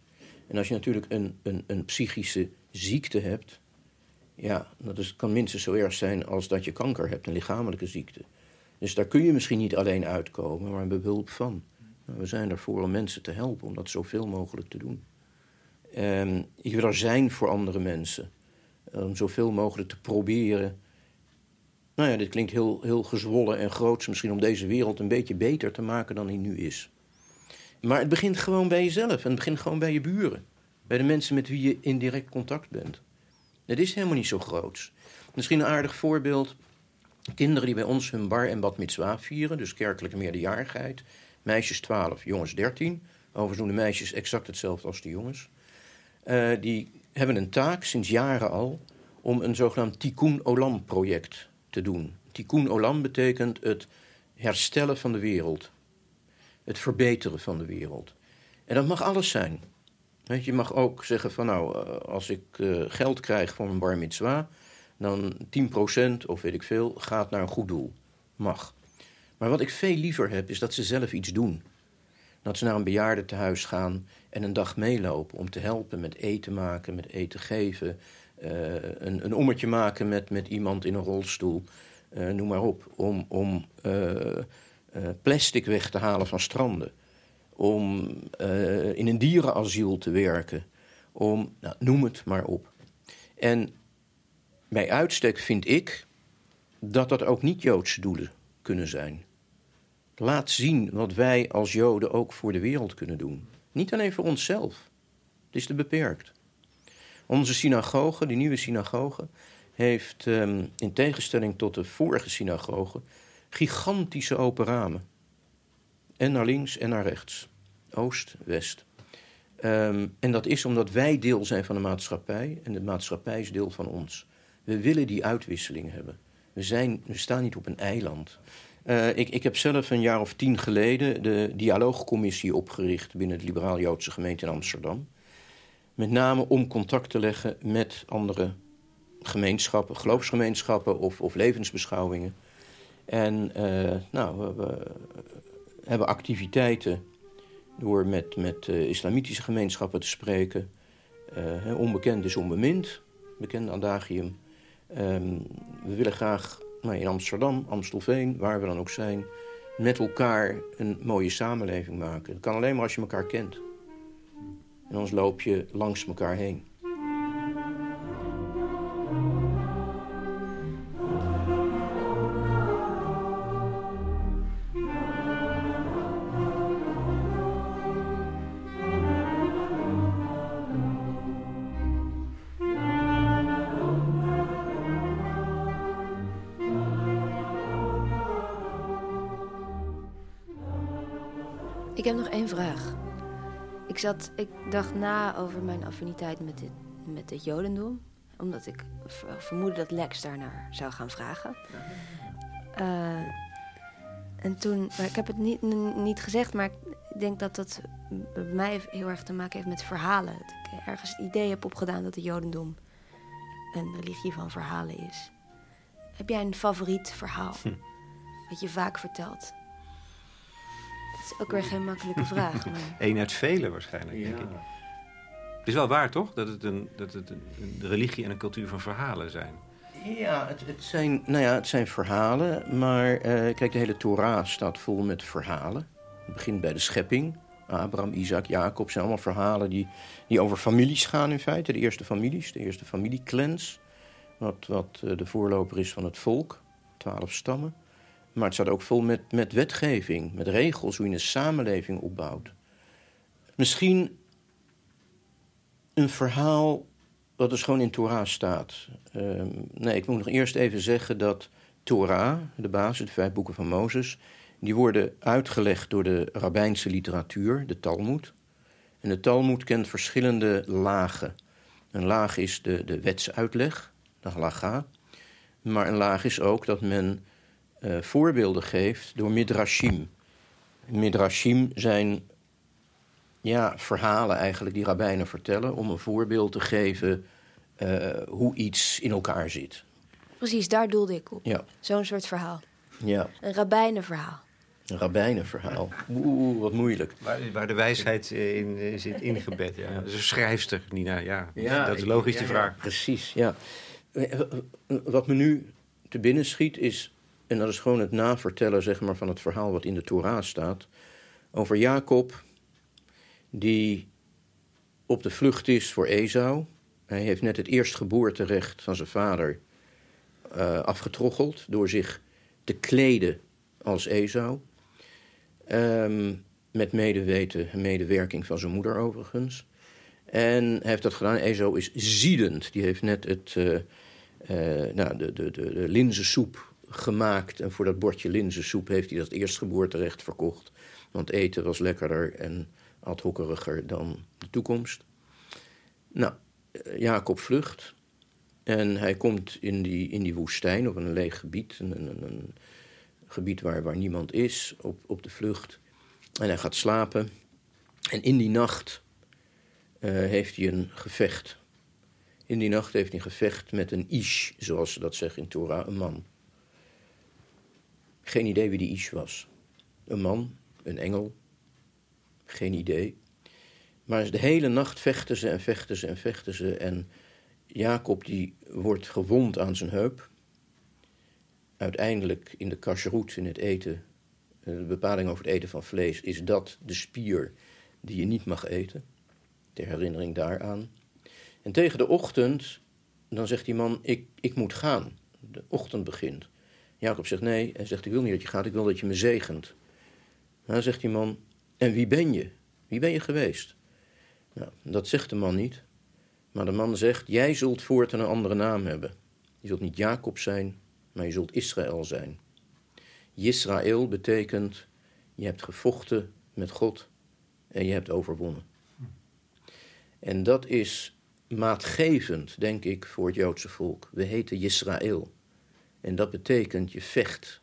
En als je natuurlijk een, een, een psychische ziekte hebt, ja, dat is, kan minstens zo erg zijn als dat je kanker hebt, een lichamelijke ziekte. Dus daar kun je misschien niet alleen uitkomen, maar met behulp van. Nou, we zijn ervoor om mensen te helpen, om dat zoveel mogelijk te doen. Ik wil er zijn voor andere mensen. Om zoveel mogelijk te proberen. Nou ja, dit klinkt heel, heel gezwollen en groots misschien om deze wereld een beetje beter te maken dan die nu is. Maar het begint gewoon bij jezelf en het begint gewoon bij je buren. Bij de mensen met wie je in direct contact bent. Het is helemaal niet zo groots. Misschien een aardig voorbeeld. Kinderen die bij ons hun bar en bat mitzwa vieren, dus kerkelijke meerderjarigheid. Meisjes 12, jongens 13. Overigens doen de meisjes exact hetzelfde als de jongens. Uh, die hebben een taak sinds jaren al om een zogenaamd Tikkun Olam project te doen. Tikkun Olam betekent het herstellen van de wereld. Het verbeteren van de wereld. En dat mag alles zijn. je mag ook zeggen van nou, eh, als ik uh, geld krijg voor mijn bar mitzwa, dan 10% of weet ik veel gaat naar een goed doel. Mag. Maar wat ik veel liever heb, is dat ze zelf iets doen. Dat ze naar een bejaardentehuis gaan en een dag meelopen om te helpen met eten maken, met eten geven. Uh, een, een ommetje maken met, met iemand in een rolstoel. Uh, noem maar op. Om, om uh, plastic weg te halen van stranden. Om in een dierenasiel te werken. Om, nou, noem het maar op. En bij uitstek vind ik dat dat ook niet Joodse doelen kunnen zijn. Laat zien wat wij als Joden ook voor de wereld kunnen doen. Niet alleen voor onszelf. Het is te beperkt. Onze synagoge, die nieuwe synagoge, heeft um, in tegenstelling tot de vorige synagoge gigantische open ramen. En naar links en naar rechts. Oost, west. Um, en dat is omdat wij deel zijn van de maatschappij en de maatschappij is deel van ons. We willen die uitwisseling hebben. We, zijn, we staan niet op een eiland. Uh, ik, ik heb zelf een jaar of tien geleden de dialoogcommissie opgericht binnen de Liberaal-Joodse gemeente in Amsterdam. Met name om contact te leggen met andere gemeenschappen, geloofsgemeenschappen of, of levensbeschouwingen. En uh, nou, we, hebben activiteiten door met, met uh, islamitische gemeenschappen te spreken. Uh, onbekend is onbemind, bekend adagium. Um, we willen graag nou, in Amsterdam, Amstelveen, waar we dan ook zijn, met elkaar een mooie samenleving maken. Dat kan alleen maar als je elkaar kent. En anders loop je langs elkaar heen. Ik heb nog één vraag. Ik, zat, ik dacht na over mijn affiniteit met, dit, met het Jodendom. Omdat ik vermoedde dat Lex daarnaar zou gaan vragen. Uh, en toen, ik heb het niet, niet gezegd, maar ik denk dat dat bij mij heel erg te maken heeft met verhalen. Dat ik ergens het idee heb opgedaan dat het Jodendom een religie van verhalen is. Heb jij een favoriet verhaal? Hm. Wat je vaak vertelt? Is ook weer geen makkelijke vraag. Maar... Eén uit vele waarschijnlijk, denk ik. Het is wel waar, toch? Dat het, een, dat het een, een religie en een cultuur van verhalen zijn. Ja, het, het, zijn, nou ja, het zijn verhalen. Maar uh, kijk, de hele Torah staat vol met verhalen. Het begint bij de schepping. Abraham, Isaac, Jacob zijn allemaal verhalen die, die over families gaan in feite. De eerste families, de eerste familieclans. Wat, wat uh, de voorloper is van het volk. Twaalf stammen. Maar het staat ook vol met, met wetgeving, met regels, hoe je een samenleving opbouwt. Misschien een verhaal wat dus gewoon in Torah staat. Ehm, nee, ik moet nog eerst even zeggen dat Torah, de basis, de vijf boeken van Mozes, die worden uitgelegd door de rabbijnse literatuur, de Talmud. En de Talmud kent verschillende lagen. Een laag is de, de wetsuitleg, de halacha. Maar een laag is ook dat men uh, voorbeelden geeft door midrashim. Midrashim zijn ja, verhalen eigenlijk die rabbijnen vertellen... om een voorbeeld te geven uh, hoe iets in elkaar zit. Precies, daar doelde ik op. Ja. Zo'n soort verhaal. Ja. Een rabbijnenverhaal. Een rabbijnenverhaal. Oeh, wat moeilijk. Waar, waar de wijsheid in zit ingebed. Ja. Dat is een schrijfster, Nina. Ja, ja dat is logisch, die vraag. precies, ja. Wat me nu te binnen schiet is... en dat is gewoon het navertellen zeg maar, van het verhaal wat in de Torah staat... over Jacob, die op de vlucht is voor Esau. Hij heeft net het eerstgeboorterecht van zijn vader uh, afgetroggeld... door zich te kleden als Esau... Um, met medeweten en medewerking van zijn moeder overigens. En hij heeft dat gedaan. Ezo is ziedend. Die heeft net het, uh, uh, nou, de, de, de, de linzensoep gemaakt. En voor dat bordje linzensoep heeft hij dat eerstgeboorterecht verkocht. Want eten was lekkerder en adhokkeriger dan de toekomst. Nou, Jacob vlucht. En hij komt in die, in die woestijn, op een leeg gebied. Een, een, een gebied waar, waar niemand is, op, op de vlucht. En hij gaat slapen. En in die nacht uh, heeft hij een gevecht. In die nacht heeft hij een gevecht met een ish, zoals ze dat zeggen in Torah, een man. Geen idee wie die ish was. Een man, een engel, geen idee. Maar de hele nacht vechten ze en vechten ze en vechten ze. En Jacob die wordt gewond aan zijn heup. Uiteindelijk in de kashrut, in het eten, eh, de bepaling over het eten van vlees, is dat de spier die je niet mag eten. Ter herinnering daaraan. En tegen de ochtend, dan zegt die man, ik, ik moet gaan. De ochtend begint. Jacob zegt nee, en zegt, ik wil niet dat je gaat, ik wil dat je me zegent. dan zegt die man, en wie ben je? Wie ben je geweest? Nou, dat zegt de man niet. Maar de man zegt, jij zult voortaan een andere naam hebben. Je zult niet Jacob zijn, maar je zult Israël zijn. Israël betekent, je hebt gevochten met God en je hebt overwonnen. En dat is maatgevend, denk ik, voor het Joodse volk. We heten Israël. En dat betekent, je vecht.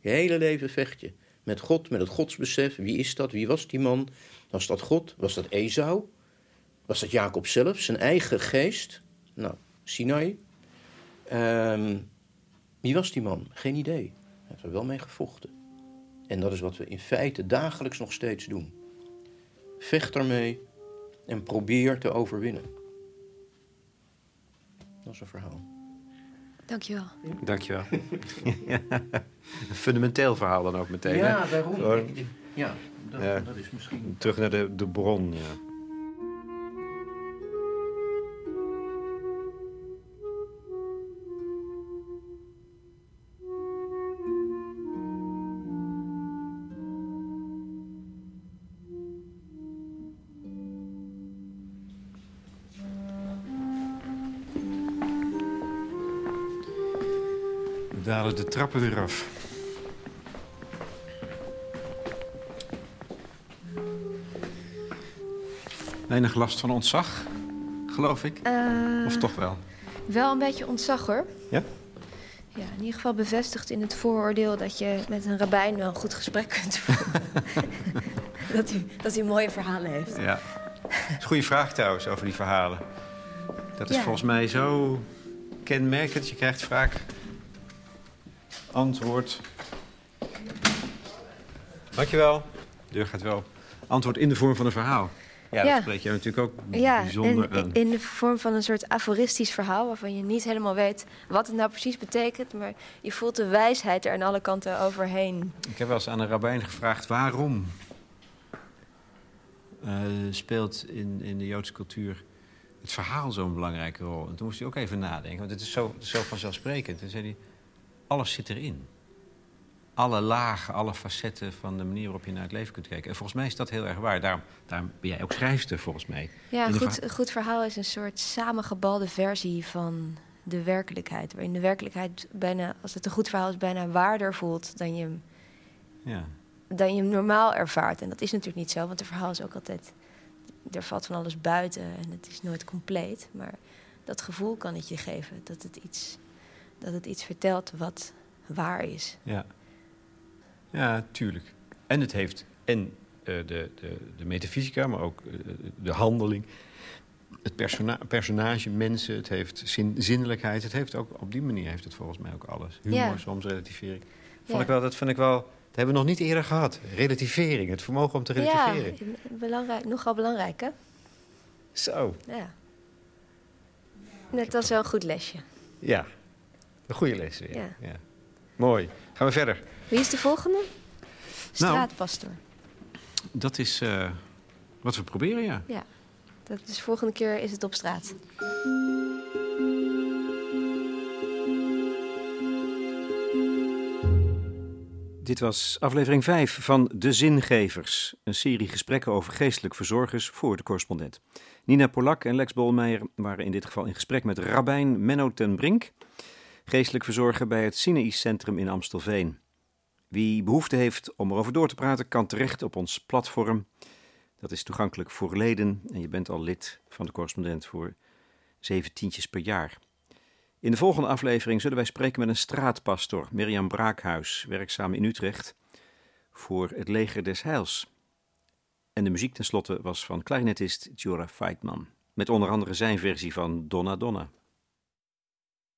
Je hele leven vecht je. Met God, met het godsbesef. Wie is dat? Wie was die man? Was dat God? Was dat Esau? Was dat Jacob zelf? Zijn eigen geest? Nou, Sinai. Um, wie was die man? Geen idee. Hij heeft er wel mee gevochten. En dat is wat we in feite dagelijks nog steeds doen. Vecht ermee en probeer te overwinnen. Dat is een verhaal. Dankjewel. Dankjewel. een fundamenteel verhaal dan ook meteen. Ja, hè? daarom. Ja, dat, Ja. dat is misschien. Terug naar de, de bron. Ja. Dalen de trappen weer af. Weinig last van ontzag, geloof ik. Eh, Of toch wel? Wel een beetje ontzag hoor. Ja? Ja, in ieder geval bevestigd in het vooroordeel dat je met een rabbijn wel een goed gesprek kunt voeren. dat, hij, dat hij mooie verhalen heeft. Ja. Dat is een goede vraag trouwens over die verhalen. Dat is Ja. volgens mij zo kenmerkend. Je krijgt vaak antwoord. Dankjewel. De deur gaat wel. Antwoord in de vorm van een verhaal. Ja, Ja. dat spreekt jou natuurlijk ook Ja, bijzonder aan. in de vorm van een soort aforistisch verhaal... waarvan je niet helemaal weet wat het nou precies betekent... maar je voelt de wijsheid er aan alle kanten overheen. Ik heb wel eens aan een rabbijn gevraagd waarom eh, speelt in, in de Joodse cultuur het verhaal zo'n belangrijke rol. En toen moest hij ook even nadenken, want het is zo, zo vanzelfsprekend. Toen zei hij, alles zit erin. alle lagen, alle facetten van de manier waarop je naar het leven kunt kijken. En volgens mij is dat heel erg waar. Daarom, daarom ben jij ook schrijfster, volgens mij. Ja, een goed, verha- goed verhaal is een soort samengebalde versie van de werkelijkheid. Waarin de werkelijkheid bijna, als het een goed verhaal is, bijna waarder voelt dan je, hem- Ja. dan je hem normaal ervaart. En dat is natuurlijk niet zo, want een verhaal is ook altijd... Er valt van alles buiten en het is nooit compleet. Maar dat gevoel kan het je geven. Dat het iets, dat het iets vertelt wat waar is. Ja. ja, tuurlijk. En het heeft en eh, de, de, de metafysica, maar ook eh, de handeling. Het persona personage, mensen, het heeft zin, zinnelijkheid. Het heeft ook, op die manier heeft het volgens mij ook alles. Humor, Ja. soms relativering. Vond Ja. ik wel, dat vind ik wel... Dat hebben we nog niet eerder gehad. Relativering, het vermogen om te relativeren. Ja, belangrijk, nogal belangrijk, hè? Zo, Ja. Net als wel een goed lesje. ja. Een goede les weer. Ja. Ja. Mooi. Gaan we verder. Wie is de volgende? Nou. Straatpastor. Dat is eh, wat we proberen, ja. Ja. Dat is volgende keer is het op straat. Dit was aflevering 5 van De Zingevers, een serie gesprekken over geestelijk verzorgers voor de correspondent. Nina Polak en Lex Bolmeijer waren in dit geval in gesprek met rabbijn Menno ten Brink, geestelijk verzorger bij het Sinaï Centrum in Amstelveen. Wie behoefte heeft om erover door te praten, kan terecht op ons platform. Dat is toegankelijk voor leden en je bent al lid van de correspondent voor zeven tientjes per jaar. In de volgende aflevering zullen wij spreken met een straatpastor, Mirjam Braakhuis, werkzaam in Utrecht, voor het Leger des Heils. En de muziek tenslotte was van klarinetist Jora Feitman, met onder andere zijn versie van Donna Donna.